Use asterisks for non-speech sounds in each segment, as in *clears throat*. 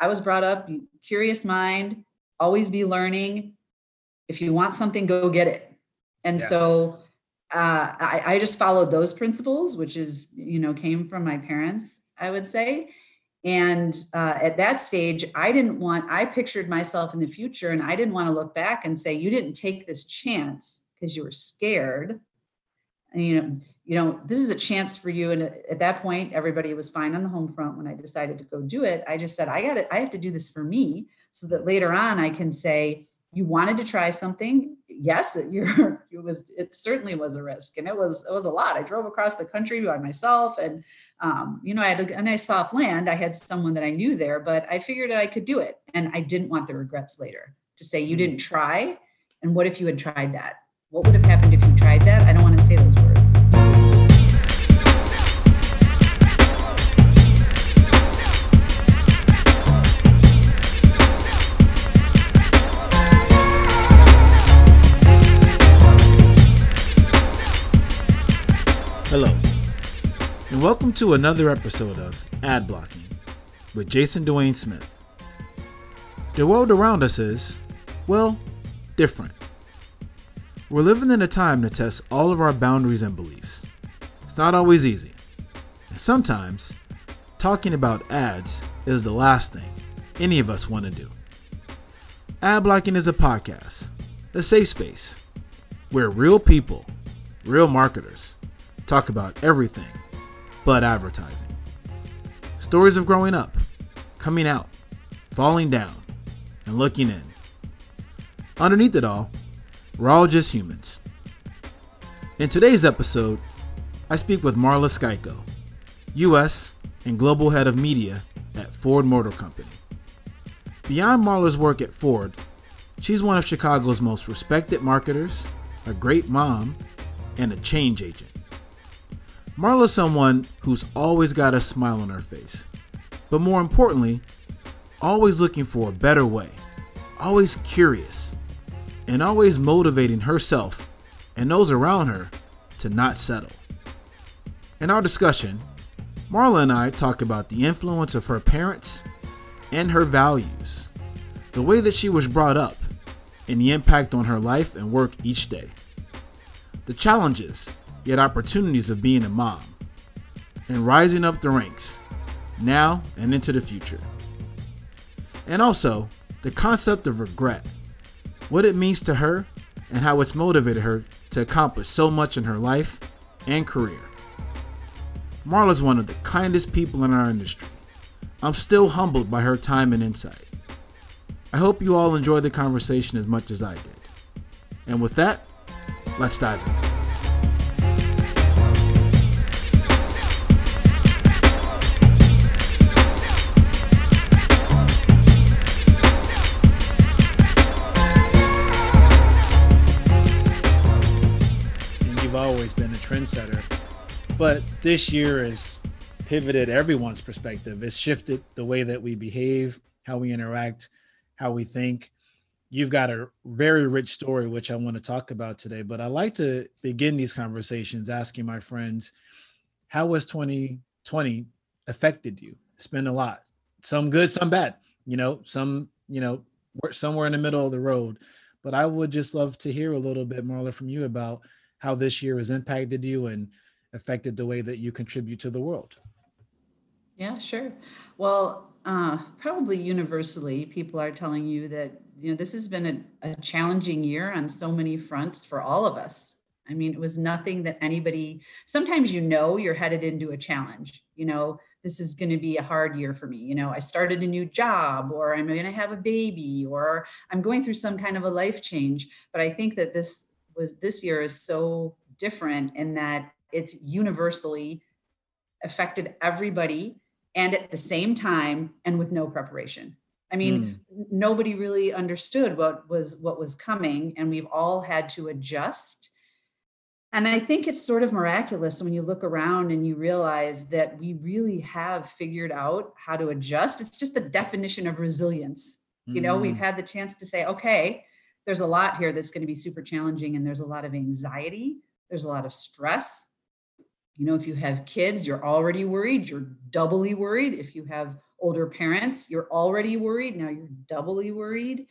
I was brought up curious mind, always be learning. If you want something, go get it. And yes. so uh, I, I just followed those principles, which is, you know, came from my parents, I would say. And uh, at that stage, I didn't want, I pictured myself in the future and I didn't want to look back and say, you didn't take this chance because you were scared. And, you know, you know, this is a chance for you. And at that point, everybody was fine on the home front when I decided to go do it. I just said, I got it. I have to do this for me so that later on I can say, you wanted to try something yes *laughs* you're it was it certainly was a risk and it was it was a lot i drove across the country by myself and um, you know i had a, a nice soft land i had someone that i knew there but i figured that i could do it and i didn't want the regrets later to say you didn't mm. try and what if you had tried that what would have happened if you tried that i don't want to say those words and welcome to another episode of Ad Blocking with Jason Dwayne Smith. The world around us is, well, different. We're living in a time to test all of our boundaries and beliefs. It's not always easy. And sometimes, talking about ads is the last thing any of us want to do. Ad Blocking is a podcast, a safe space, where real people, real marketers, talk about everything but advertising. Stories of growing up, coming out, falling down, and looking in. Underneath it all, we're all just humans. In today's episode, I speak with Marla Skiko, U.S. and Global Head of Media at Ford Motor Company. Beyond Marla's work at Ford, she's one of Chicago's most respected marketers, a great mom, and a change agent. Marla's someone who's always got a smile on her face, but more importantly, always looking for a better way, always curious, and always motivating herself and those around her to not settle. In our discussion, Marla and I talk about the influence of her parents and her values, the way that she was brought up, and the impact on her life and work each day. The challenges yet opportunities of being a mom and rising up the ranks now and into the future. And also, the concept of regret, what it means to her, and how it's motivated her to accomplish so much in her life and career. Marla's one of the kindest people in our industry. I'm still humbled by her time and insight. I hope you all enjoy the conversation as much as I did. And with that, let's dive in. Trendsetter. But this year has pivoted everyone's perspective. It's shifted the way that we behave, how we interact, how we think. You've got a very rich story, which I want to talk about today. But I like to begin these conversations asking my friends, how has 2020 affected you? It's been a lot, some good, some bad, you know, some, you know, somewhere in the middle of the road. But I would just love to hear a little bit, Marla, from you about how this year has impacted you and affected the way that you contribute to the world. Yeah, sure. Well, uh, probably universally, people are telling you that you know this has been a, a challenging year on so many fronts for all of us. I mean, it was nothing that anybody. Sometimes you know you're headed into a challenge. You know, this is going to be a hard year for me. You know, I started a new job, or I'm going to have a baby, or I'm going through some kind of a life change. But I think that this was this year is so different in that it's universally affected everybody and at the same time and with no preparation i mean mm. nobody really understood what was what was coming and we've all had to adjust and i think it's sort of miraculous when you look around and you realize that we really have figured out how to adjust it's just the definition of resilience you know we've mm. had the chance to say okay there's a lot here that's going to be super challenging and there's a lot of anxiety there's a lot of stress you know if you have kids you're already worried you're doubly worried if you have older parents, you're already worried. Now you're doubly worried.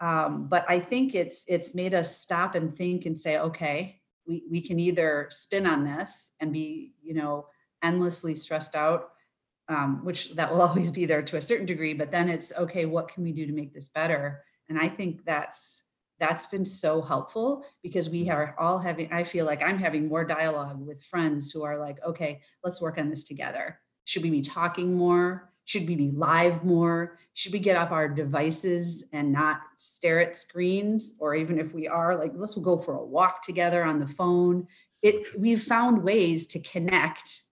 Um, but I think it's it's made us stop and think and say, okay, we, we can either spin on this and be, you know, endlessly stressed out, um, which that will *laughs* always be there to a certain degree, but then it's okay, what can we do to make this better? And I think that's that's been so helpful because we mm-hmm. are all having i feel like i'm having more dialogue with friends who are like okay let's work on this together should we be talking more should we be live more? Should we get off our devices and not stare at screens? Or even if we are, like, let's go for a walk together on the phone. It we've found ways to connect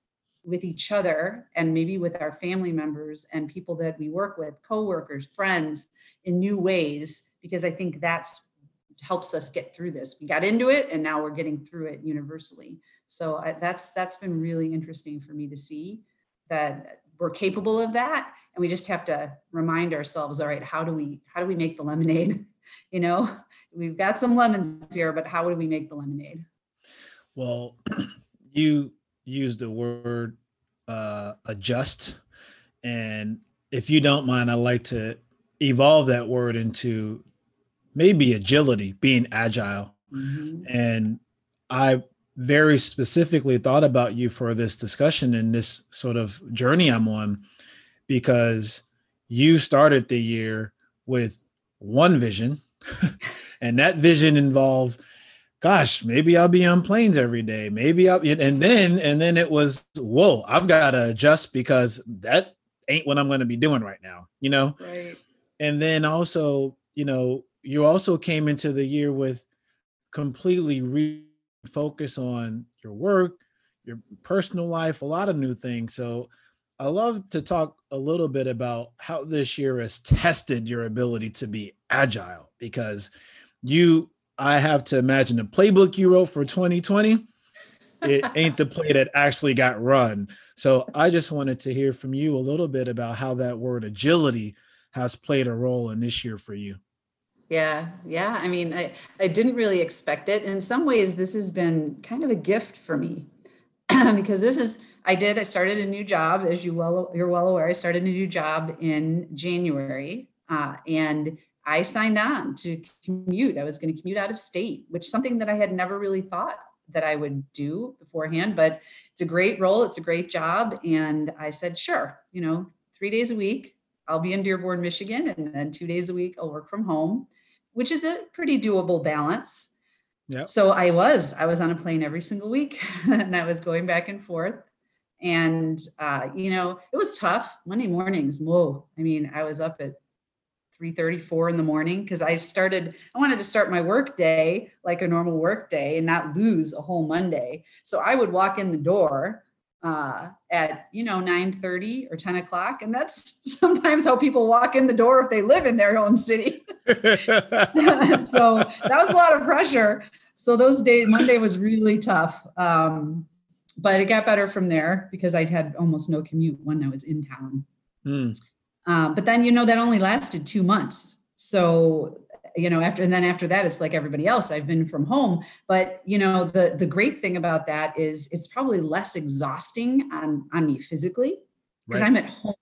with each other and maybe with our family members and people that we work with, coworkers, friends, in new ways, because I think that's helps us get through this. We got into it and now we're getting through it universally. So I, that's that's been really interesting for me to see that we're capable of that and we just have to remind ourselves all right how do we how do we make the lemonade *laughs* you know we've got some lemons here but how do we make the lemonade well *clears throat* you used the word uh, adjust and if you don't mind i'd like to evolve that word into maybe agility being agile. Mm-hmm. and i very specifically thought about you for this discussion and this sort of journey I'm on because you started the year with one vision *laughs* and that vision involved gosh maybe i'll be on planes every day. Maybe i'll and then and then it was whoa i've got to adjust because that ain't what i'm going to be doing right now you know? Right. And then also you know you also came into the year with completely refocus on your work, your personal life, a lot of new things. So I love to talk a little bit about how this year has tested your ability to be agile because you I have to imagine the playbook you wrote for 2020 it *laughs* ain't the play that actually got run. So I just wanted to hear from you a little bit about how that word agility has played a role in this year for you. Yeah, yeah. I mean, I, I didn't really expect it. In some ways, this has been kind of a gift for me *clears throat* because this is I did. I started a new job, as you well you're well aware. I started a new job in January, uh, and I signed on to commute. I was going to commute out of state, which something that I had never really thought that I would do beforehand. But it's a great role. It's a great job, and I said, sure. You know, three days a week, I'll be in Dearborn, Michigan, and then two days a week I'll work from home which is a pretty doable balance. Yeah. So I was, I was on a plane every single week *laughs* and I was going back and forth. And, uh, you know, it was tough. Monday mornings, whoa. I mean, I was up at 3 34 in the morning because I started, I wanted to start my work day like a normal work day and not lose a whole Monday. So I would walk in the door uh, at you know 9 30 or 10 o'clock and that's *laughs* sometimes how people walk in the door if they live in their own city. *laughs* *laughs* So that was a lot of pressure. So those days monday was really tough um, but it got better from there because i had almost no commute when i was in town. Mm. but then you know that only lasted two months. So you know after and then after that it's like everybody else i've been from home but you know the the great thing about that is it's probably less exhausting on on me physically because right. i'm at home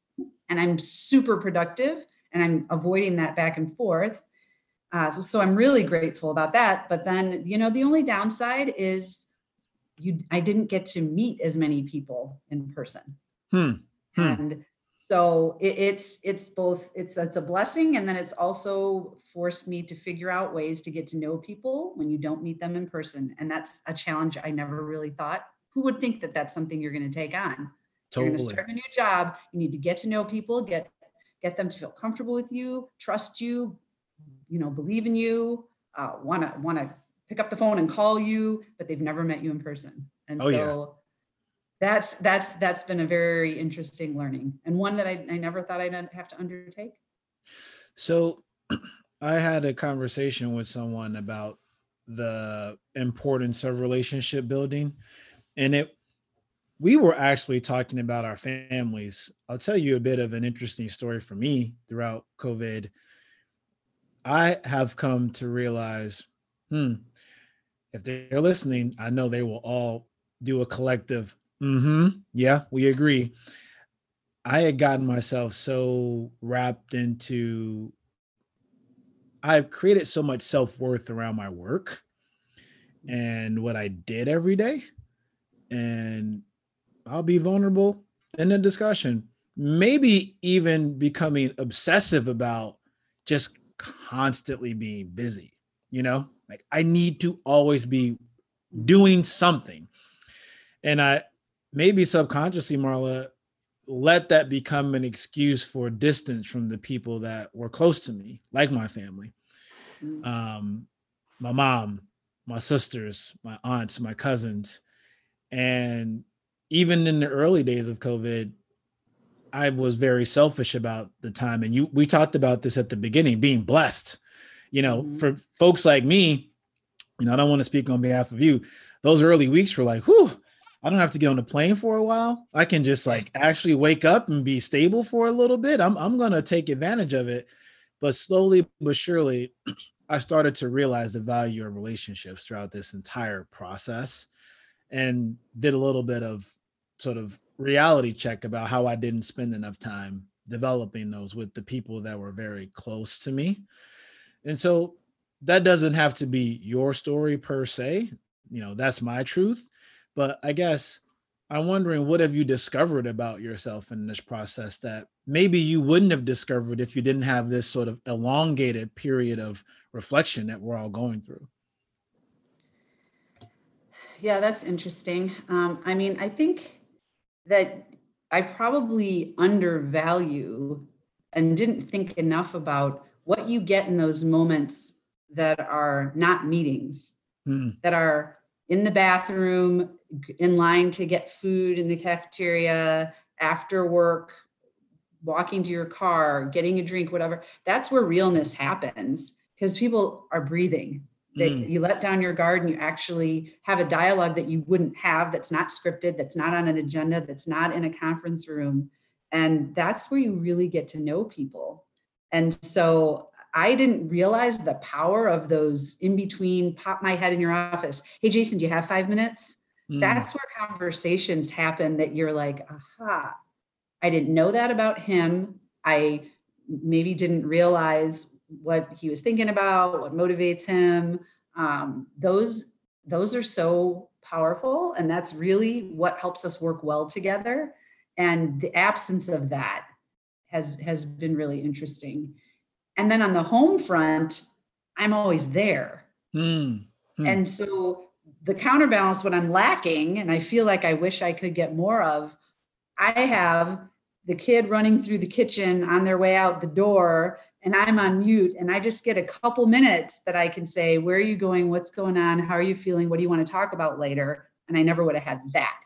and i'm super productive and i'm avoiding that back and forth uh, so, so i'm really grateful about that but then you know the only downside is you i didn't get to meet as many people in person hmm. Hmm. and so it, it's it's both it's it's a blessing and then it's also forced me to figure out ways to get to know people when you don't meet them in person and that's a challenge i never really thought. Who would think that that's something you're going to take on? Totally. you're going to start a new job you need to get to know people get get them to feel comfortable with you trust you you know believe in you want to want to pick up the phone and call you but they've never met you in person. And oh, so yeah that's that's that's been a very interesting learning and one that I, I never thought I'd have to undertake. So *clears throat* I had a conversation with someone about the importance of relationship building and it we were actually talking about our families. I'll tell you a bit of an interesting story for me throughout COVID. I have come to realize, hmm, if they're listening, I know they will all do a collective Mm-hmm. Yeah, we agree. I had gotten myself so wrapped into I've created so much self-worth around my work and what I did every day. And I'll be vulnerable in the discussion. Maybe even becoming obsessive about just constantly being busy, you know? Like I need to always be doing something. And I maybe subconsciously, Marla, let that become an excuse for distance from the people that were close to me, like my family. Mm. Um, my mom, my sisters, my aunts, my cousins. And even in the early days of COVID, I was very selfish about the time. And you we talked about this at the beginning, being blessed. You know, mm-hmm. for folks like me, you know, I don't want to speak on behalf of you. Those early weeks were like, whew, I don't have to get on a plane for a while. I can just like actually wake up and be stable for a little bit. I'm I'm gonna take advantage of it. But slowly but surely, *clears throat* I started to realize the value of relationships throughout this entire process and did a little bit of sort of reality check about how I didn't spend enough time developing those with the people that were very close to me. And so that doesn't have to be your story per se. You know, that's my truth. But I guess I'm wondering what have you discovered about yourself in this process that maybe you wouldn't have discovered if you didn't have this sort of elongated period of reflection that we're all going through. Yeah, that's interesting. Um, I mean, I think that I probably undervalue and didn't think enough about what you get in those moments that are not meetings, mm. that are in the bathroom, in line to get food in the cafeteria, after work, walking to your car, getting a drink, whatever. That's where realness happens because people are breathing. That mm. you let down your guard and you actually have a dialogue that you wouldn't have that's not scripted, that's not on an agenda, that's not in a conference room. And that's where you really get to know people. And so I didn't realize the power of those in between pop my head in your office. Hey, Jason, do you have five minutes? Mm. That's where conversations happen that you're like, aha, I didn't know that about him. I maybe didn't realize what he was thinking about, what motivates him. Um, those those are so powerful, and that's really what helps us work well together. And the absence of that has has been really interesting. And then on the home front, I'm always there. Mm, And so the counterbalance, what I'm lacking, and I feel like I wish I could get more of, I have the kid running through the kitchen on their way out the door and I'm on mute and I just get a couple minutes that I can say, Where are you going? What's going on? How are you feeling? What do you want to talk about later? And I never would have had that.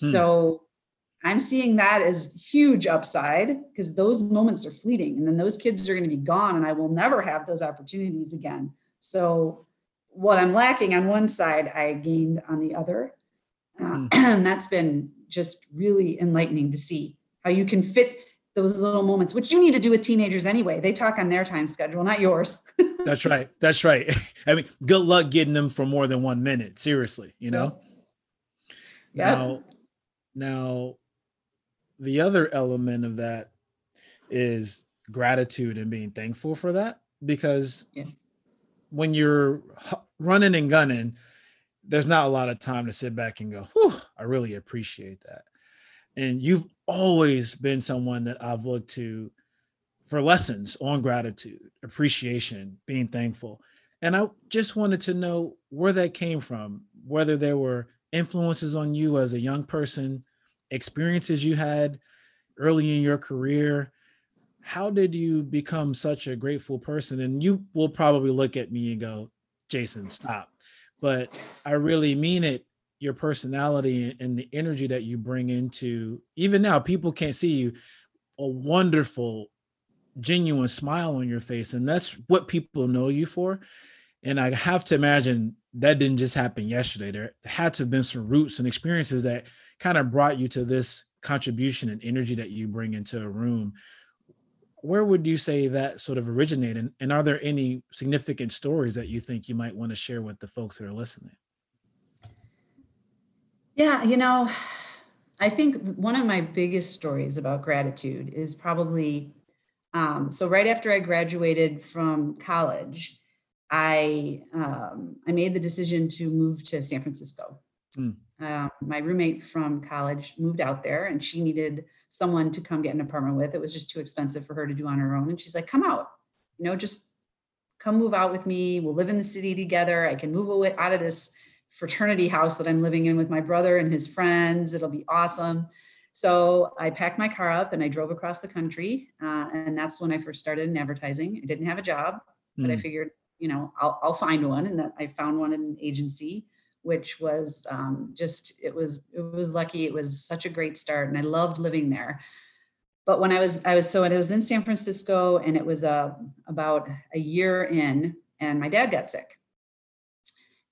Hmm. So I'm seeing that as huge upside because those moments are fleeting and then those kids are going to be gone and I will never have those opportunities again. So what I'm lacking on one side, I gained on the other. Uh, hmm. *clears throat* and that's been just really enlightening to see how you can fit those little moments, which you need to do with teenagers anyway. They talk on their time schedule, not yours. *laughs* That's right. That's right. *laughs* I mean, good luck getting them for more than one minute. Seriously, you know? Yeah. Now, now, the other element of that is gratitude and being thankful for that because yeah. When you're running and gunning, there's not a lot of time to sit back and go, I really appreciate that and you've always been someone that I've looked to for lessons on gratitude, appreciation, being thankful. And I just wanted to know where that came from, whether there were influences on you as a young person, experiences you had early in your career. How did you become such a grateful person? And you will probably look at me and go, Jason, stop. But I really mean it your personality and the energy that you bring into even now people can't see you a wonderful genuine smile on your face and that's what people know you for and i have to imagine that didn't just happen yesterday there had to have been some roots and experiences that kind of brought you to this contribution and energy that you bring into a room where would you say that sort of originated and are there any significant stories that you think you might want to share with the folks that are listening yeah, you know, I think one of my biggest stories about gratitude is probably um, so right after I graduated from college, I um, I made the decision to move to San Francisco. Mm. Uh, my roommate from college moved out there, and she needed someone to come get an apartment with. It was just too expensive for her to do on her own, and she's like, "Come out, you know, just come move out with me. We'll live in the city together. I can move away out of this fraternity house that I'm living in with my brother and his friends. It'll be awesome." So I packed my car up and I drove across the country, uh, and that's when I first started in advertising. I didn't have a job, but I hmm. figured you know, I'll, I'll find one. And that I found one in an agency, which was um, just, it was, it was lucky. It was such a great start and I loved living there. But when I was, I was, so I was in San Francisco and it was uh, about a year in and my dad got sick.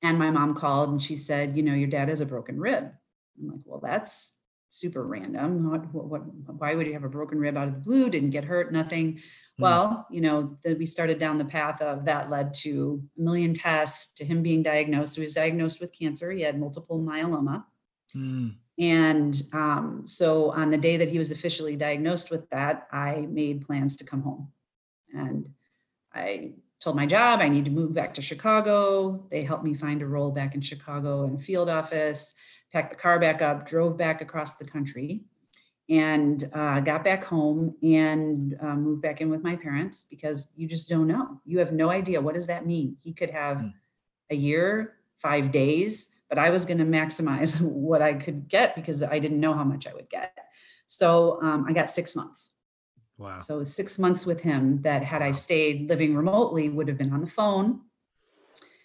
And my mom called and she said, you know, your dad has a broken rib. I'm like, well, that's super random. What, what, what, why would you have a broken rib out of the blue? Didn't get hurt, nothing. Mm. Well, you know, that we started down the path of that led to a million tests, to him being diagnosed. he was diagnosed with cancer. He had multiple myeloma. Mm. And um, so on the day that he was officially diagnosed with that, I made plans to come home. And I told my job I need to move back to Chicago. They helped me find a role back in Chicago in field office, packed the car back up, drove back across the country and uh, got back home and uh, moved back in with my parents because you just don't know. You have no idea what does that mean. He could have mm. a year, five days, but I was going to maximize *laughs* what I could get because I didn't know how much I would get. So um, I got six months. Wow. So six months with him that had I stayed living remotely would have been on the phone.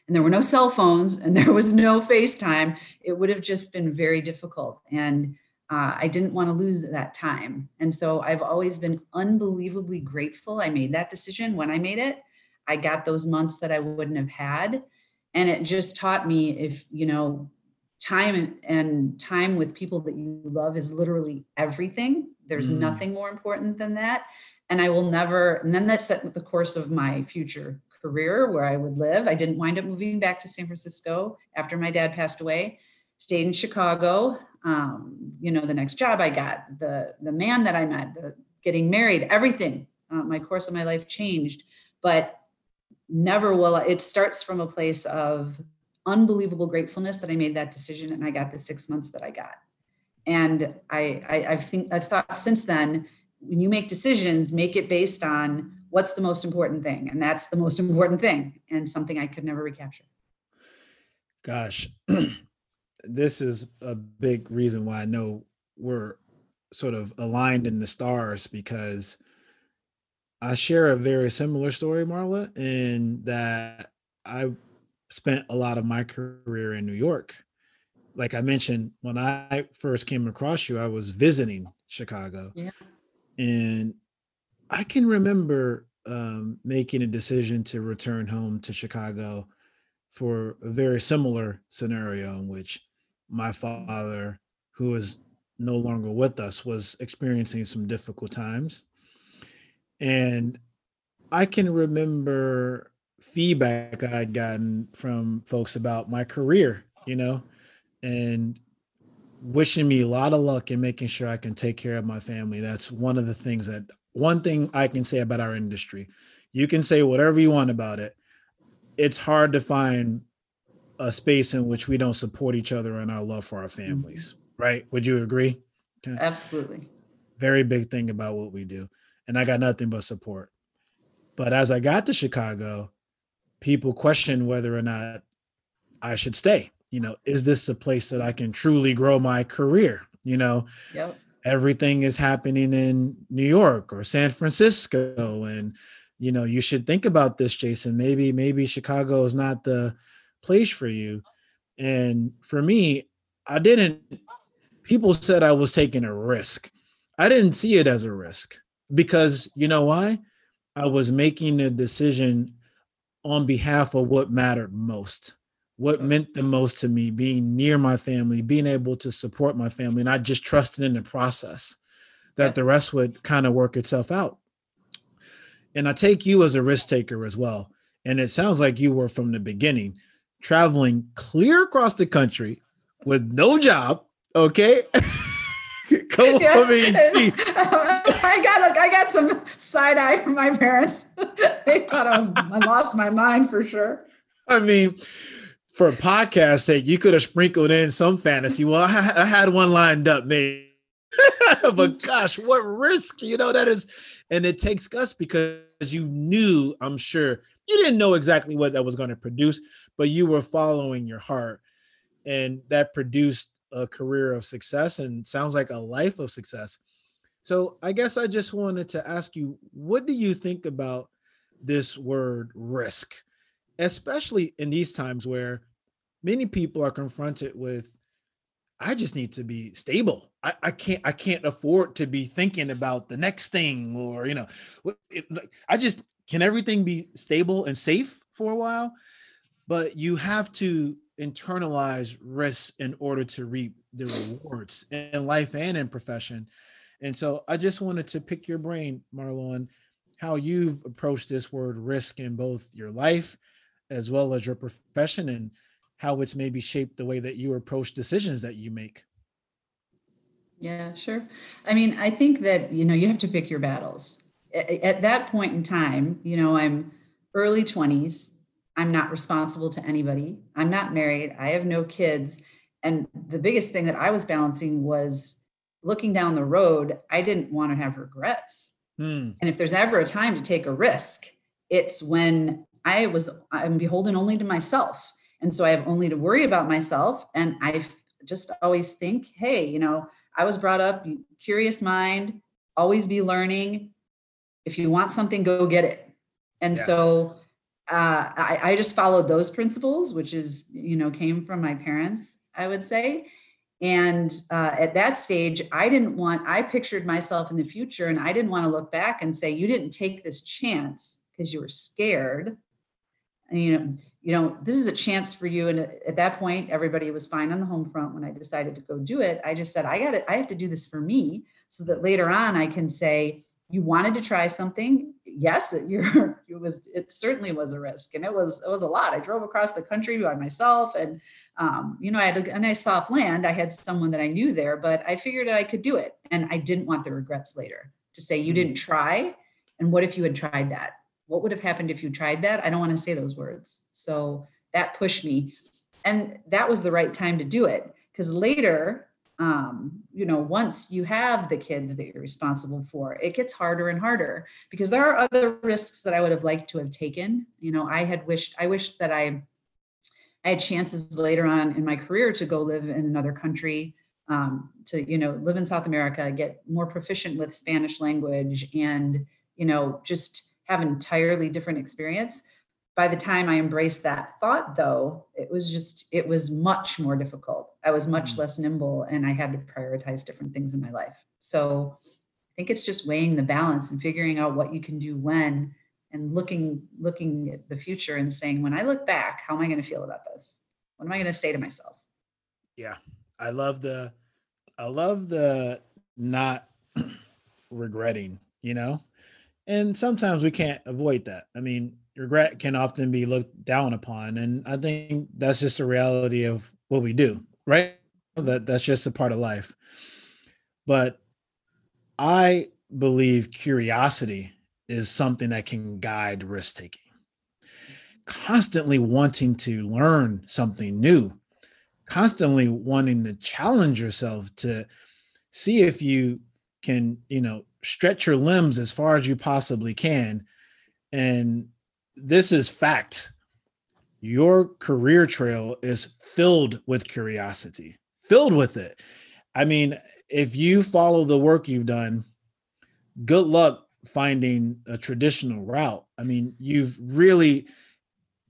And there were no cell phones and *laughs* there was no FaceTime. It would have just been very difficult. And uh, I didn't want to lose that time. And so I've always been unbelievably grateful I made that decision when I made it. I got those months that I wouldn't have had. And it just taught me if, you know, time and time with people that you love is literally everything. There's mm. nothing more important than that. And I will never, and then that set the course of my future career where I would live. I didn't wind up moving back to San Francisco after my dad passed away stayed in Chicago. Um, you know, the next job I got, the the man that I met, the getting married, everything. Uh, my course of my life changed, but never will. I, it starts from a place of unbelievable gratefulness that I made that decision and I got the six months that I got. And I, I, I think I've thought since then, when you make decisions, make it based on what's the most important thing, and that's the most *laughs* important thing, and something I could never recapture. Gosh, *clears throat* this is a big reason why I know we're sort of aligned in the stars because I share a very similar story, Marla, in that I spent a lot of my career in New York. Like I mentioned, when I first came across you, I was visiting Chicago. Yeah. And I can remember um, making a decision to return home to Chicago for a very similar scenario in which my father, who is no longer with us, was experiencing some difficult times. And I can remember feedback I'd gotten from folks about my career, you know, and wishing me a lot of luck in making sure I can take care of my family. That's one of the things that one thing I can say about our industry. You can say whatever you want about it. It's hard to find a space in which we don't support each other and our love for our mm-hmm. families, mm-hmm. right? Would you agree? Okay. Absolutely. Very big thing about what we do. And I got nothing but support. But as I got to Chicago, people questioned whether or not I should stay. You know, is this a place that I can truly grow my career? You know, yep. everything is happening in New York or San Francisco. And, you know, you should think about this, Jason. Maybe, maybe Chicago is not the place for you. And for me, I didn't, people said I was taking a risk. I didn't see it as a risk because you know why? I was making a decision on behalf of what mattered most, what meant the most to me, being near my family, being able to support my family, and I just trusted in the process that the rest would kind of work itself out. And I take you as a risk taker as well. And it sounds like you were from the beginning traveling clear across the country with no job, okay? *laughs* Come Yeah. mean, *laughs* gee. I got I got some side eye from my parents. *laughs* they thought I was I lost my mind for sure. I mean, for a podcast sake, you could have sprinkled in some fantasy. Well, I, I had one lined up, maybe. but mm-hmm. gosh, what risk, you know, that is, and it takes guts because you knew, I'm sure, you didn't know exactly what that was going to produce, but you were following your heart, and that produced a career of success and sounds like a life of success. So I guess I just wanted to ask you, what do you think about this word risk? especially in these times where many people are confronted with i just need to be stable i, I can't i can't afford to be thinking about the next thing or you know i just can everything be stable and safe for a while but you have to internalize risks in order to reap the rewards in life and in profession and so i just wanted to pick your brain marlon how you've approached this word risk in both your life as well as your profession and how it's maybe shaped the way that you approach decisions that you make. Yeah, sure. I mean, I think that, you know, you have to pick your battles. At that point in time, you know, I'm early 20s. I'm not responsible to anybody. I'm not married. I have no kids. And the biggest thing that I was balancing was looking down the road, I didn't want to have regrets. Hmm. And if there's ever a time to take a risk, it's when I was I'm beholden only to myself. And so I have only to worry about myself. And I just always think, hey, you know, I was brought up curious mind, always be learning. If you want something, go get it. And so uh, I, I just followed those principles, which is, you know, came from my parents, I would say. And uh, at that stage, I didn't want, I pictured myself in the future and I didn't want to look back and say, you didn't take this chance because you were scared. And, you know, you know, this is a chance for you. And at that point, everybody was fine on the home front when I decided to go do it. I just said, I got it. I have to do this for me so that later on I can say, you wanted to try something. Yes, it, *laughs* you're, it was, it certainly was a risk and it was, it was a lot. I drove across the country by myself and, um, you know, I had a, a nice soft land. I had someone that I knew there, but I figured that I could do it. And I didn't want the regrets later to say, you didn't try. And what if you had tried that? What would have happened if you tried that? I don't want to say those words. So that pushed me. And that was the right time to do it. Because later, um, you know, once you have the kids that you're responsible for, it gets harder and harder because there are other risks that I would have liked to have taken. You know, I had wished, I wished that I, I had chances later on in my career to go live in another country, um, to, you know, live in South America, get more proficient with Spanish language and, you know, just have an entirely different experience. By the time I embraced that thought, though, it was just, it was much more difficult. I was much Mm. less nimble and I had to prioritize different things in my life. So I think it's just weighing the balance and figuring out what you can do when and looking looking at the future and saying, when I look back, how am I going to feel about this? What am I going to say to myself? Yeah. I love the I love the not *clears throat* regretting, you know? And sometimes we can't avoid that. I mean, regret can often be looked down upon. And I think that's just a reality of what we do, right? That that's just a part of life. But I believe curiosity is something that can guide risk taking. Constantly wanting to learn something new, constantly wanting to challenge yourself to see if you can, you know, stretch your limbs as far as you possibly can. And this is fact. Your career trail is filled with curiosity, filled with it. I mean, if you follow the work you've done, good luck finding a traditional route. I mean, you've really,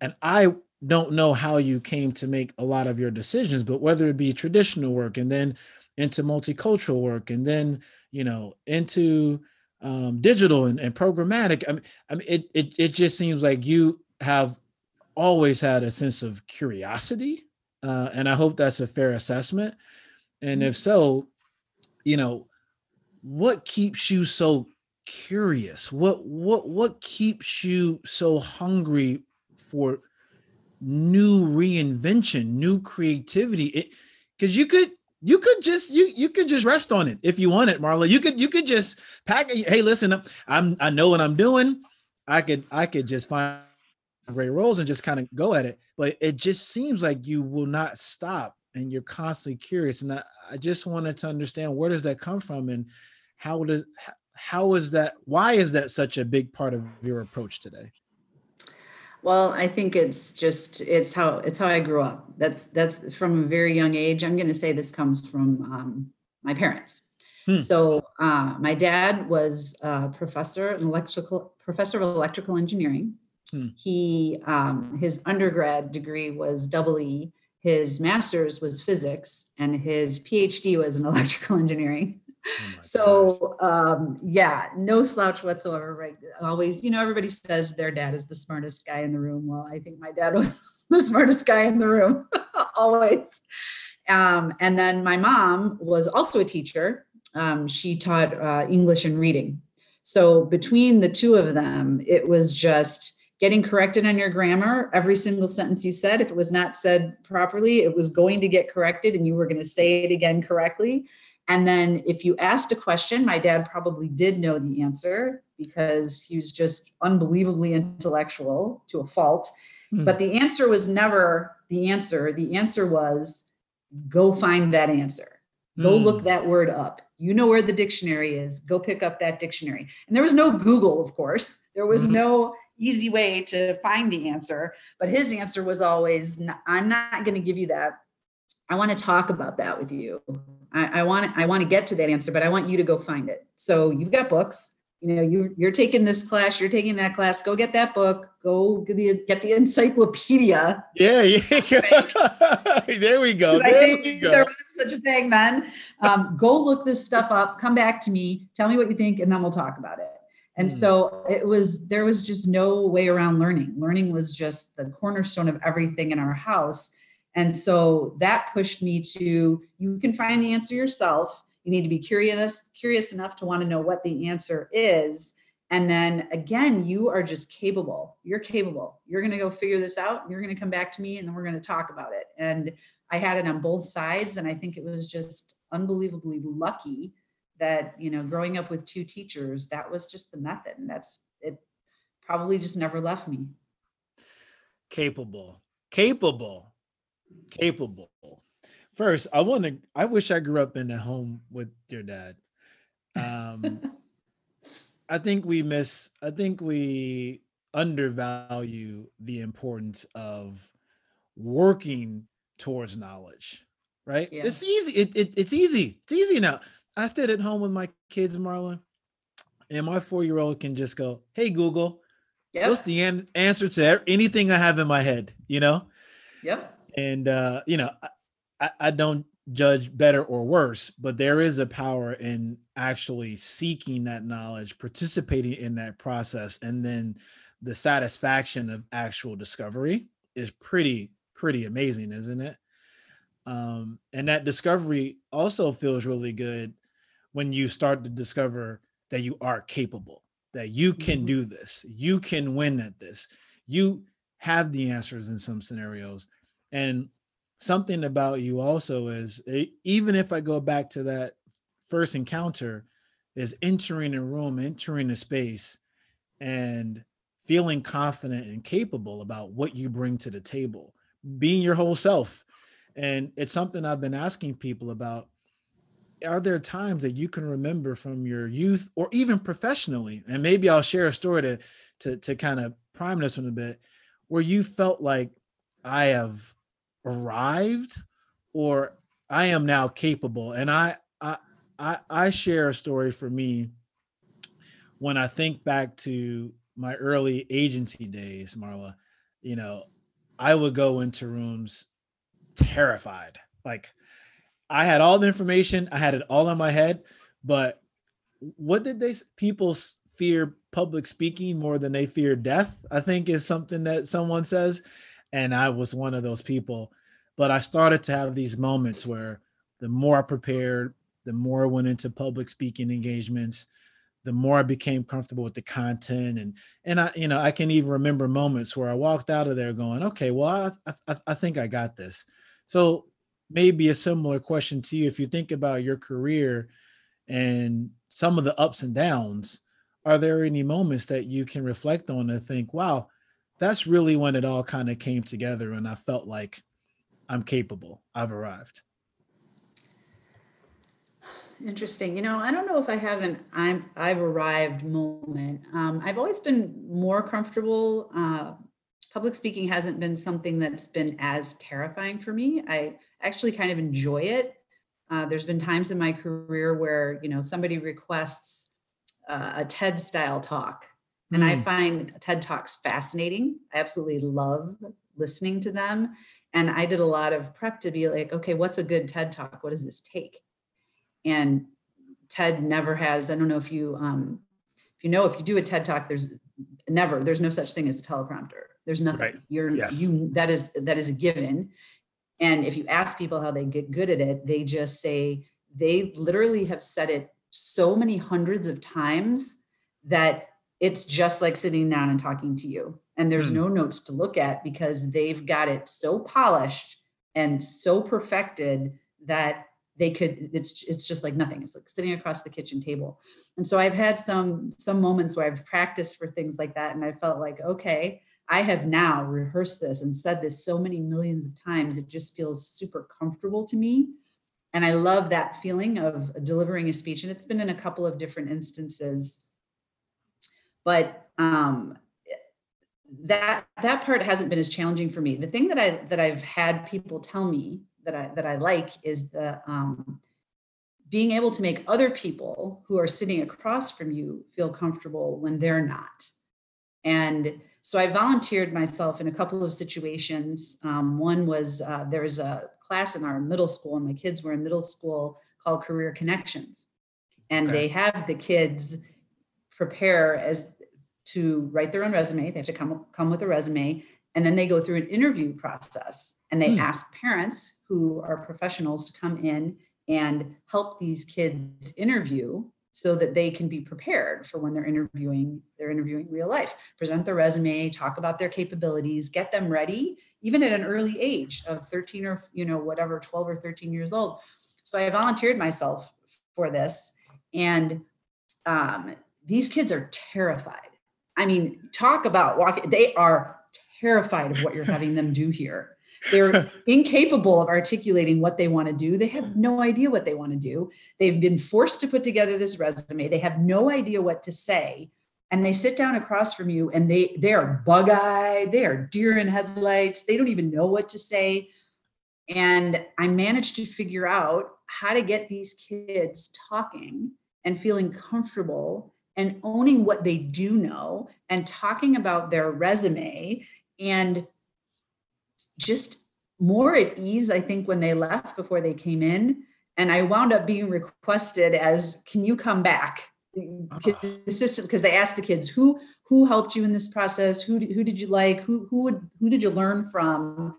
and I don't know how you came to make a lot of your decisions, but whether it be traditional work and then into multicultural work and then, you know, into um, digital and, and programmatic, I mean, I mean it, it, it just seems like you have always had a sense of curiosity. Uh, and I hope that's a fair assessment. And if so, you know, what keeps you so curious? What what what keeps you so hungry for new reinvention, new creativity? It because you could you could just you you could just rest on it if you want it, Marla. You could you could just pack. Hey, listen, I'm I know what I'm doing. I could I could just find great roles and just kind of go at it. But it just seems like you will not stop and you're constantly curious. And I, I just wanted to understand where does that come from and how does how is that why is that such a big part of your approach today? Well, I think it's just it's how it's how I grew up. That's that's from a very young age. I'm going to say this comes from um, my parents. Hmm. So uh, my dad was a professor, an electrical professor of electrical engineering. Hmm. He um, his undergrad degree was double E. His master's was physics, and his PhD was in *laughs* electrical engineering. Oh so um, yeah, no slouch whatsoever. Right? Always, you know, everybody says their dad is the smartest guy in the room. Well, I think my dad was *laughs* the smartest guy in the room, *laughs* always. Um, and then my mom was also a teacher. Um, she taught uh, English and reading. So between the two of them, it was just getting corrected on your grammar every single sentence you said if it was not said properly it was going to get corrected and you were going to say it again correctly. And then if you asked a question my dad probably did know the answer because he was just unbelievably intellectual to a fault. Mm. but the answer was never the answer. The answer was go find that answer. Go mm. look that word up. You know where the dictionary is. Go pick up that dictionary. And there was no google of course. There was mm-hmm. no easy way to find the answer. But his answer was always, I'm not going to give you that. I want to talk about that with you. I, I want I want to get to that answer, but I want you to go find it. So you've got books. You know, you you're taking this class, you're taking that class. Go get that book. Go get the, get the encyclopedia. Yeah, yeah. *laughs* there we go. There we go. There was such a thing then. Um, go look this stuff up. Come back to me. Tell me what you think, and then we'll talk about it. And mm. so it was, there was just no way around learning. Learning was just the cornerstone of everything in our house. And so that pushed me to you can find the answer yourself. You need to be curious, curious enough to want to know what the answer is. And then again, you are just capable. You're capable. You're going to go figure this out. You're going to come back to me and then we're going to talk about it. And I had it on both sides. And I think it was just unbelievably lucky that you know growing up with two teachers that was just the method and that's it probably just never left me. Capable capable capable. First i want to i wish i grew up in a home with your dad. Um *laughs* i think we miss i think we undervalue the importance of working towards knowledge right? Yeah. it's easy it, it, it's easy it's easy now I stayed at home with my kids, Marlon, and my four year old can just go, Hey, Google, yep. what's the an- answer to anything I have in my head? You know? Yep. And, uh, you know, I, I don't judge better or worse, but there is a power in actually seeking that knowledge, participating in that process, and then the satisfaction of actual discovery is pretty, pretty amazing, isn't it? Um, and that discovery also feels really good when you start to discover that you are capable, that you can mm-hmm. do this, you can win at this, you have the answers in some scenarios. And something about you also is even if I go back to that first encounter, is entering a room, entering a space, and feeling confident and capable about what you bring to the table, being your whole self. And it's something I've been asking people about are there times that you can remember from your youth or even professionally? And maybe i'll share a story to to, to kind of prime this one a bit. Where you felt like i have arrived or i am now capable. And i i i, I share a story for me when i think back to my early agency days marla. You know i would go into rooms terrified. Like I had all the information, I had it all in my head, but what did they people fear public speaking more than they fear death? I think is something that someone says, and I was one of those people. But I started to have these moments where the more I prepared, the more I went into public speaking engagements, the more I became comfortable with the content, and and I, you know, I can even remember moments where I walked out of there going, okay, well, I I, I think I got this. So maybe a similar question to you. If you think about your career and some of the ups and downs, are there any moments that you can reflect on and think, wow, that's really when it all kind of came together and I felt like I'm capable, I've arrived? Interesting. You know, I don't know if I have an I'm I've arrived moment. Um, I've always been more comfortable. Uh, public speaking hasn't been something that's been as terrifying for me. I actually kind of enjoy it. Uh, there's been times in my career where you know somebody requests uh, a TED style talk, and mm. I hmm. find TED talks fascinating. I absolutely love listening to them. And I did a lot of prep to be like, okay, what's a good TED talk? What does this take? And TED never has. I don't know if you um, if you know if you do a TED talk, there's never there's no such thing as a teleprompter. There's nothing. Right. You're yes. you that is that is a given. And if you ask people how they get good at it, they just say they literally have said it so many hundreds of times that it's just like sitting down and talking to you. And there's mm. no notes to look at because they've got it so polished and so perfected that they could it's it's just like nothing it's like sitting across the kitchen table and so i've had some some moments where i've practiced for things like that and i felt like okay i have now rehearsed this and said this so many millions of times it just feels super comfortable to me. And i love that feeling of delivering a speech and it's been in a couple of different instances. But um that that part hasn't been as challenging for me. The thing that i that i've had people tell me that I that I like is the um, being able to make other people who are sitting across from you feel comfortable when they're not. And so I volunteered myself in a couple of situations. Um, one was uh, there was a class in our middle school, and my kids were in middle school called Career Connections, and okay. they have the kids prepare as to write their own resume. They have to come come with a resume, and then they go through an interview process and they mm. ask parents who are professionals to come in and help these kids interview so that they can be prepared for when they're interviewing they're interviewing real life. Present their resume talk about their capabilities get them ready even at an early age of 13 or you know whatever 12 or 13 years old. So i volunteered myself for this and um, these kids are terrified. I mean talk about walking they are terrified of what you're having them do here. *laughs* They're incapable of articulating what they want to do. They have no idea what they want to do. They've been forced to put together this resume. They have no idea what to say. And they sit down across from you and they they are bug-eyed, they are deer in headlights. They don't even know what to say. And I managed to figure out how to get these kids talking and feeling comfortable and owning what they do know and talking about their resume and just more at ease, I think, when they left before they came in. And I wound up being requested as, can you come back? Assistant, because they asked the kids who who helped you in this process, who who did you like, who who would who did you learn from?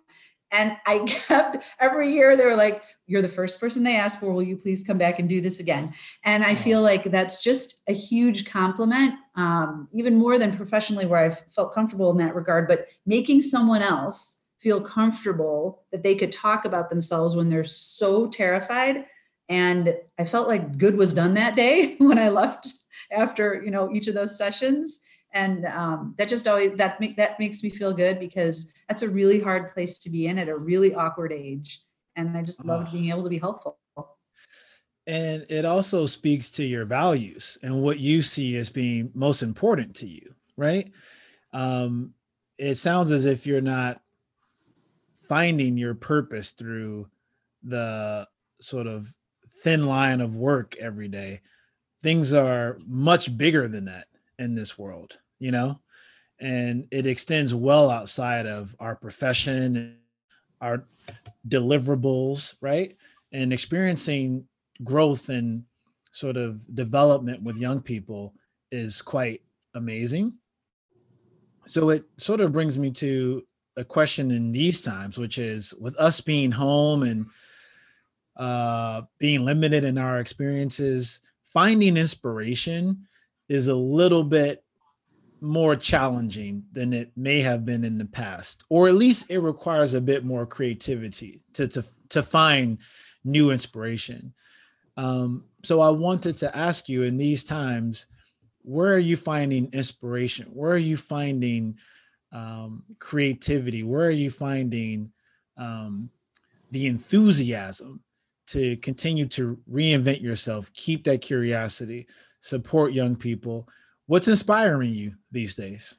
And I *laughs* kept every year they were like, you're the first person they ask for. Will you please come back and do this again? And I feel like that's just a huge compliment, um, even more than professionally, where I felt comfortable in that regard. But making someone else feel comfortable that they could talk about themselves when they're so terrified. And I felt like good was done that day *laughs* when I left after you know each of those sessions. And um, that just always that make, that makes me feel good because that's a really hard place to be in at a really awkward age and I just loved being able to be helpful. And it also speaks to your values and what you see as being most important to you, right? Um, it sounds as if you're not finding your purpose through the sort of thin line of work every day. Things are much bigger than that in this world, you know, and it extends well outside of our profession, our deliverables, right? And experiencing growth and sort of development with young people is quite amazing. So it sort of brings me to a question in these times, which is with us being home and uh, being limited in our experiences, finding inspiration is a little bit more challenging than it may have been in the past or at least it requires a bit more creativity to to to find new inspiration. Um, so I wanted to ask you in these times, where are you finding inspiration? Where are you finding um, creativity? Where are you finding um, the enthusiasm to continue to reinvent yourself, keep that curiosity, support young people? What's inspiring you these days?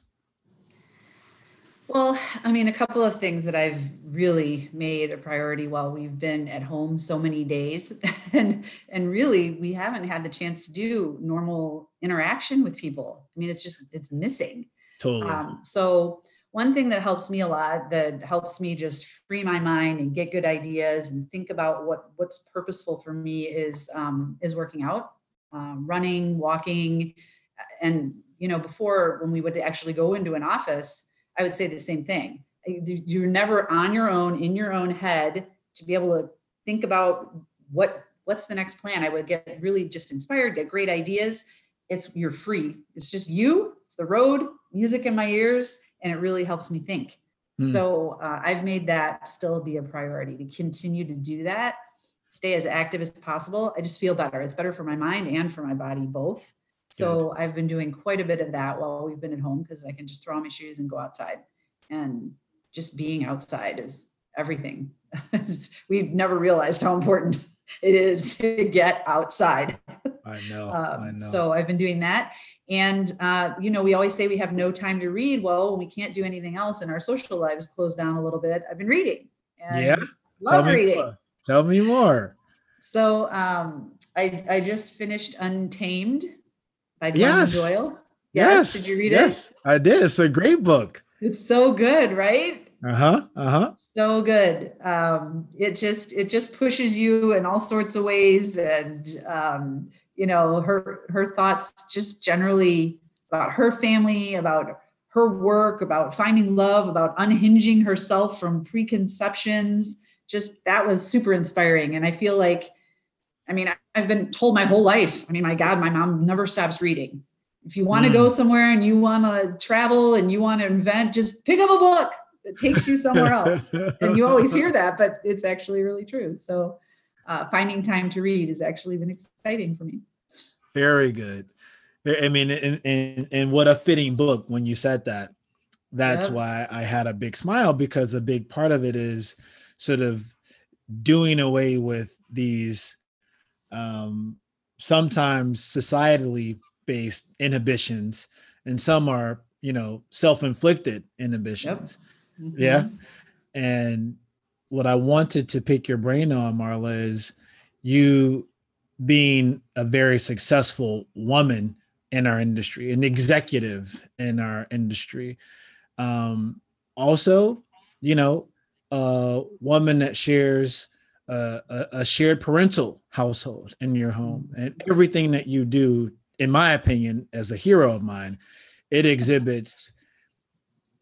Well, I mean, a couple of things that I've really made a priority while we've been at home so many days, *laughs* and and really we haven't had the chance to do normal interaction with people. I mean, it's just it's missing. Totally. Um, so one thing that helps me a lot, that helps me just free my mind and get good ideas and think about what what's purposeful for me is um, is working out, um, running, walking, and you know, before when we would actually go into an office I would say the same thing. You're never on your own in your own head to be able to think about what what's the next plan. I would get really just inspired, get great ideas. It's you're free. It's just you. It's the road, music in my ears, and it really helps me think. Mm. So uh, I've made that still be a priority to continue to do that. Stay as active as possible. I just feel better. It's better for my mind and for my body both. So Good. I've been doing quite a bit of that while we've been at home because I can just throw on my shoes and go outside. And just being outside is everything. *laughs* We've never realized how important *laughs* it is to get outside. *laughs* I know. um, I know. So I've been doing that. And, uh, you know, we always say we have no time to read. Well, we can't do anything else and our social lives closed down a little bit. I've been reading. yeah. Love Tell reading. More. Tell me more. So um, I, I just finished Untamed by Glennon yes. Doyle. Yes. yes. Did you read yes, it? Yes, I did. It's a great book. It's so good, right? Uh-huh. Uh-huh. So good. Um, it just it just pushes you in all sorts of ways. And um, you know, her her thoughts just generally about her family, about her work, about finding love, about unhinging herself from preconceptions. Just that was super inspiring. And I feel like I mean, I've been told my whole life. I mean, my God, my mom never stops reading. If you want to mm. go somewhere and you want to travel and you want to invent, just pick up a book that takes you somewhere else. *laughs* and you always hear that, but it's actually really true. So uh, finding time to read has actually been exciting for me. Very good. I mean, and, and, and what a fitting book when you said that. That's yep. why I had a big smile because a big part of it is sort of doing away with these um, sometimes societally based inhibitions, and some are, you know, self inflicted inhibitions. Yep. Mm-hmm. Yeah. And what I wanted to pick your brain on, Marla, is you being a very successful woman in our industry, an executive in our industry. Um, also, you know, a woman that shares a, a, shared parental household in your home. Mm-hmm. and everything that you do in my opinion as a hero of mine it exhibits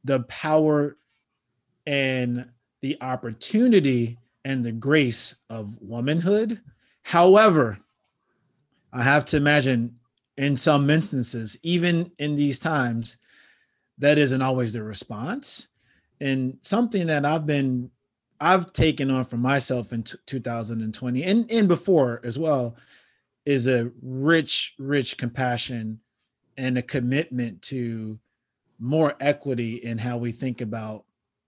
the power and the opportunity and the grace of womanhood. However i have to imagine in some instances even in these times that isn't always the response. And something that i've been I've taken on for myself in t- 2020 and, and before as well is a rich, rich compassion and a commitment to more equity in how we think about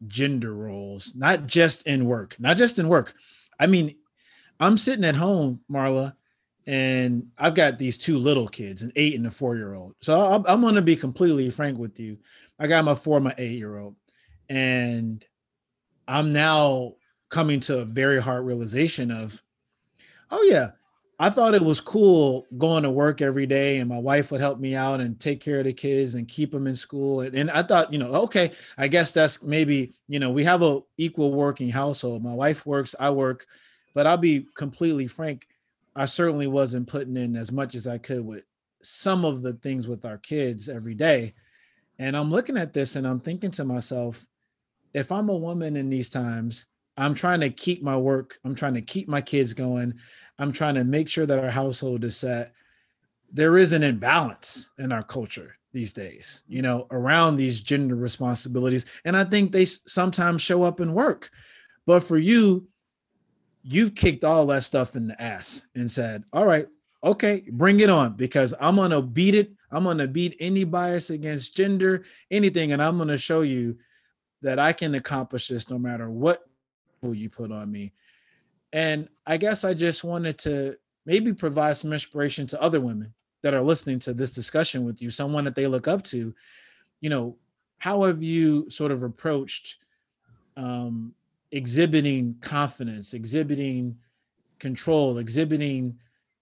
gender roles, not just in work, not just in work. I mean, I'm sitting at home, Marla, and I've got these two little kids, an eight and a four year old. So I'm, I'm going to be completely frank with you. I got my four, my eight year old, and I'm now coming to a very hard realization of, oh yeah, I thought it was cool going to work every day and my wife would help me out and take care of the kids and keep them in school. And, and I thought, you know, okay, I guess that's maybe, you know, we have a equal working household. My wife works, I work, but I'll be completely frank. I certainly wasn't putting in as much as I could with some of the things with our kids every day. And I'm looking at this and I'm thinking to myself, if I'm a woman in these times, I'm trying to keep my work, I'm trying to keep my kids going, I'm trying to make sure that our household is set. There is an imbalance in our culture these days, you know, around these gender responsibilities. And I think they sometimes show up in work. But for you, you've kicked all that stuff in the ass and said, all right, okay, bring it on because I'm going to beat it. I'm going to beat any bias against gender, anything. And I'm going to show you that I can accomplish this no matter what you put on me. And I guess I just wanted to maybe provide some inspiration to other women that are listening to this discussion with you, someone that they look up to. You know, how have you sort of approached um, exhibiting confidence, exhibiting control, exhibiting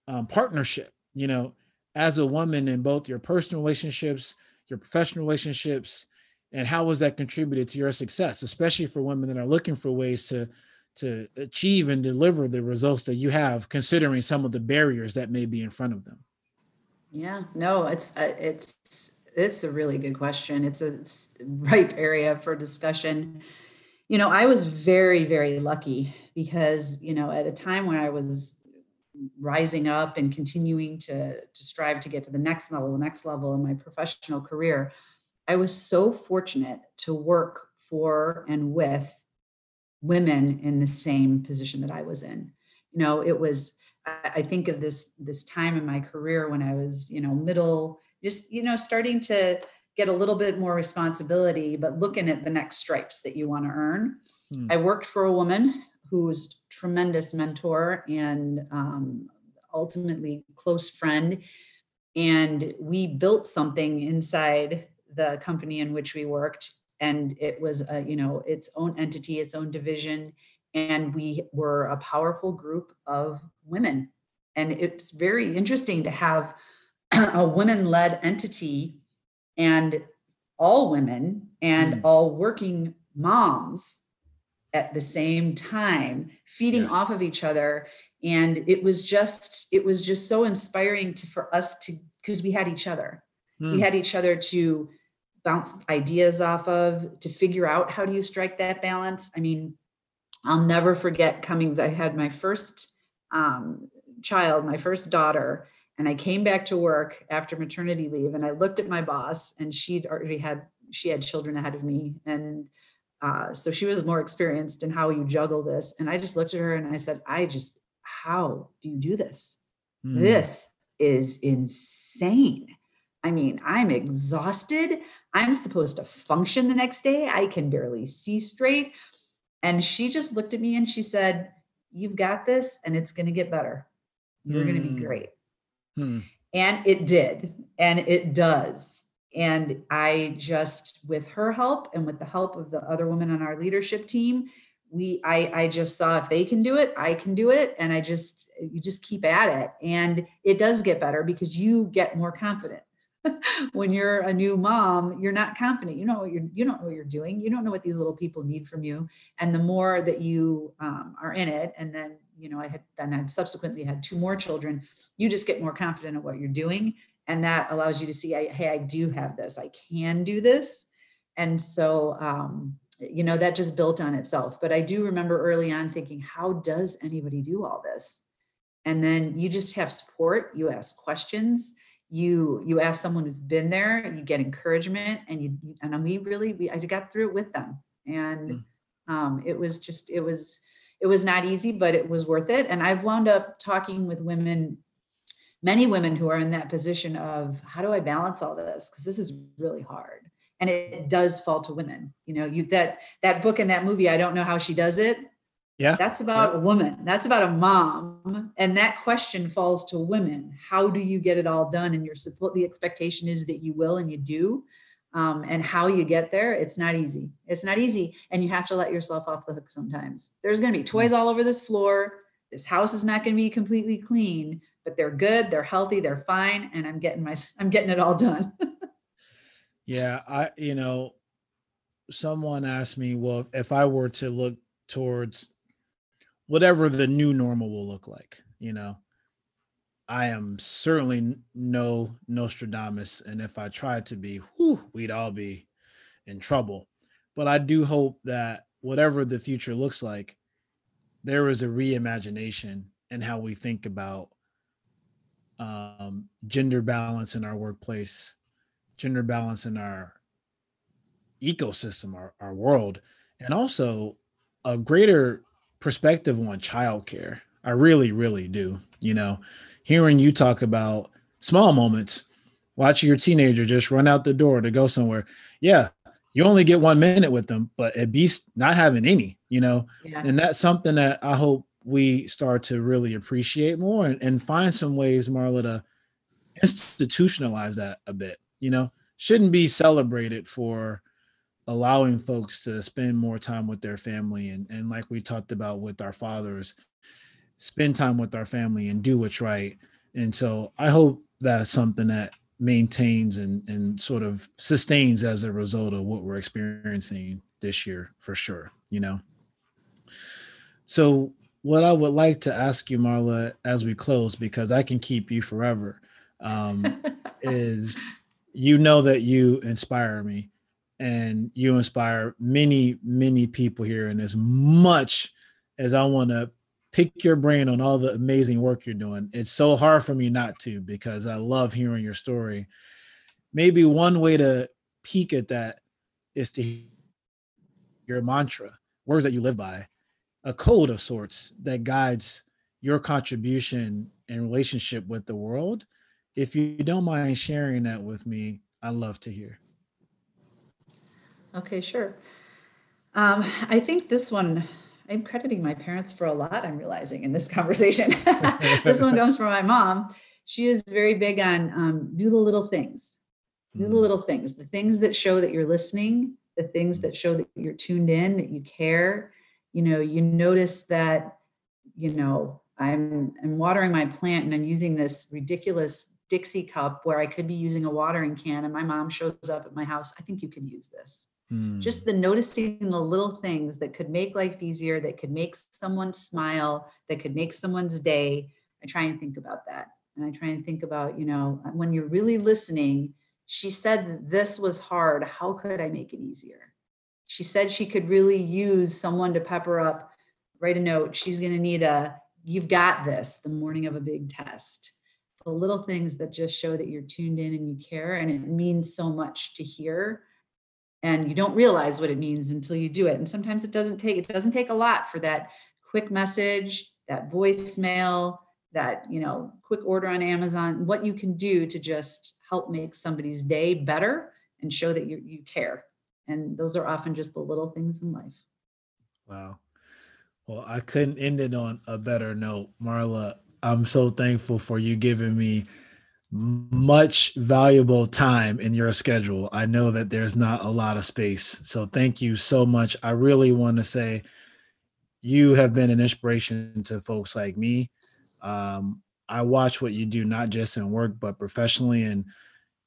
um, partnership, you know, as a woman in both your personal relationships, your professional relationships, and how has that contributed to your success, especially for women that are looking for ways to to achieve and deliver the results that you have, considering some of the barriers that may be in front of them? Yeah, no, it's uh, it's it's a really good question. It's a ripe area for discussion you know, I was very, very lucky because, you know, at a time when I was rising up and continuing to, to strive to get to the next level, the next level in my professional career, I was so fortunate to work for and with women in the same position that I was in. You know, it was, I think of this, this time in my career when I was, you know, middle, just, you know, starting to, get a little bit more responsibility, but looking at the next stripes that you want to earn. Hmm. I worked for a woman who was tremendous mentor and um, ultimately close friend. And we built something inside the company in which we worked. And it was, a, you know, its own entity, its own division. And we were a powerful group of women. And it's very interesting to have *clears throat* a women led entity and all women and mm. all working moms at the same time feeding yes. off of each other and it was just it was just so inspiring to for us to because we had each other mm. we had each other to bounce ideas off of to figure out how do you strike that balance. I mean i'll never forget coming i had my first um, child my first daughter and I came back to work after maternity leave and I looked at my boss and she'd already had she had children ahead of me and uh, so she was more experienced in how you juggle this and I just looked at her and I said I just how do you do this? Mm. this is insane. I mean I'm exhausted I'm supposed to function the next day I can barely see straight and she just looked at me and she said you've got this and it's going to get better you're mm. going to be great Hmm. And it did, and it does. And I just, with her help and with the help of the other women on our leadership team, we I I just saw if they can do it, I can do it. And I just you just keep at it. And it does get better because you get more confident. *laughs* when you're a new mom, you're not confident. You know what you're you don't know what you're doing. You don't know what these little people need from you. And the more that you um, are in it, and then you know, I had then had subsequently had two more children you just get more confident in what you're doing. And that allows you to see hey i do have this. I can do this. And so um, you know that just built on itself. But i do remember early on thinking how does anybody do all this? And then you just have support. You ask questions you you ask someone who's been there you get encouragement and you and we really we i got through it with them and mm. um, it was just it was it was not easy but it was worth it and i've wound up talking with women many women who are in that position of how do I balance all this? Because this is really hard. And it does fall to women. You know, you that that book and that movie, I don't know how she does it. Yeah. That's about yeah. a woman. That's about a mom. And that question falls to women. How do you get it all done? And your support, the expectation is that you will and you do. Um, and how you get there, it's not easy. It's not easy. And you have to let yourself off the hook sometimes. There's going to be toys all over this floor. This house is not going to be completely clean, but they're good, they're healthy, they're fine, and I'm getting my I'm getting it all done. *laughs* yeah, I you know, someone asked me, well, if I were to look towards whatever the new normal will look like, you know, I am certainly no Nostradamus, and if I tried to be, whew, we'd all be in trouble. But I do hope that whatever the future looks like, there is a reimagination in how we think about um, gender balance in our workplace, gender balance in our ecosystem, our, our world, and also a greater perspective on childcare. I really, really do. You know, hearing you talk about small moments, watching your teenager just run out the door to go somewhere. Yeah, you only get one minute with them, but at least not having any, you know, yeah. and that's something that I hope we start to really appreciate more and, and find some ways, Marla, to institutionalize that a bit, you know, shouldn't be celebrated for allowing folks to spend more time with their family and, and like we talked about with our fathers spend time with our family and do what's right. And so i hope that's something that maintains and, and sort of sustains as a result of what we're experiencing this year for sure you know? So what i would like to ask you marla as we close because i can keep you forever um, *laughs* is you know that you inspire me and you inspire many many people here. And as much as i want to pick your brain on all the amazing work you're doing it's so hard for me not to because i love hearing your story. Maybe one way to peek at that is to your mantra words that you live by a code of sorts that guides your contribution and relationship with the world. If you don't mind sharing that with me i'd love to hear Okay, sure. Um, I think this one, I'm crediting my parents for a lot, I'm realizing in this conversation. *laughs* this one comes from my mom. She is very big on um, do the little things, do the hmm. little things, the things that show that you're listening, the things that show that you're tuned in, that you care. You know, you notice that, you know, I'm I'm watering my plant and I'm using this ridiculous Dixie cup where I could be using a watering can and my mom shows up at my house. I think you could use this. Just hmm. the noticing the little things that could make life easier, that could make someone smile, that could make someone's day. I try and think about that. And I try and think about, you know, uh, when you're really listening, she said this was hard. How could I make it easier? She said she could really use someone to pepper up, write a note. She's going to need a, you've got this the morning of a big test. The little things that just show that you're tuned in and you care. And it means so much to hear and you don't realize what it means until you do it. And sometimes it doesn't take it doesn't take a lot for that quick message that voicemail that you know quick order on amazon what you can do to just help make somebody's day better and show that you, you care. And those are often just the little things in life. Wow. Well i couldn't end it on a better note. Marla i'm so thankful for you giving me much valuable time in your schedule. I know that there's not a lot of space. So thank you so much. I really want to say you have been an inspiration to folks like me. Um, I watch what you do, not just in work, but professionally, and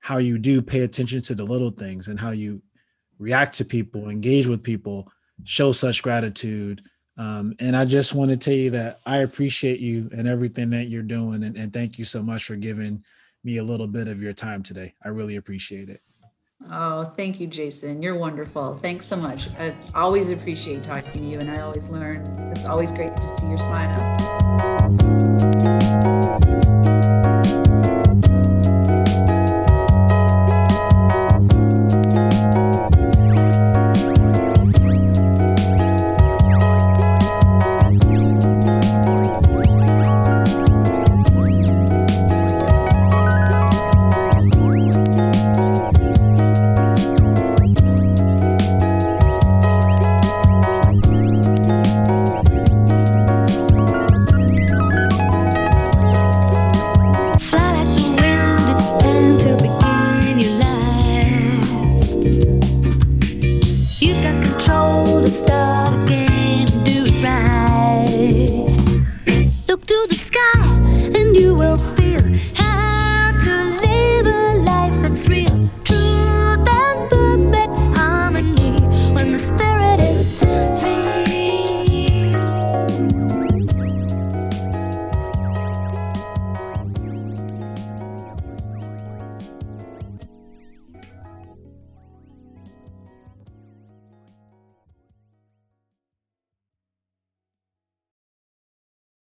how you do pay attention to the little things and how you react to people, engage with people, show such gratitude. Um, and I just want to tell you that I appreciate you and everything that you're doing. And, and thank you so much for giving me a little bit of your time today. I really appreciate it. Oh, thank you, Jason. You're wonderful. Thanks so much. I always appreciate talking to you, and I always learn. It's always great to see your smile.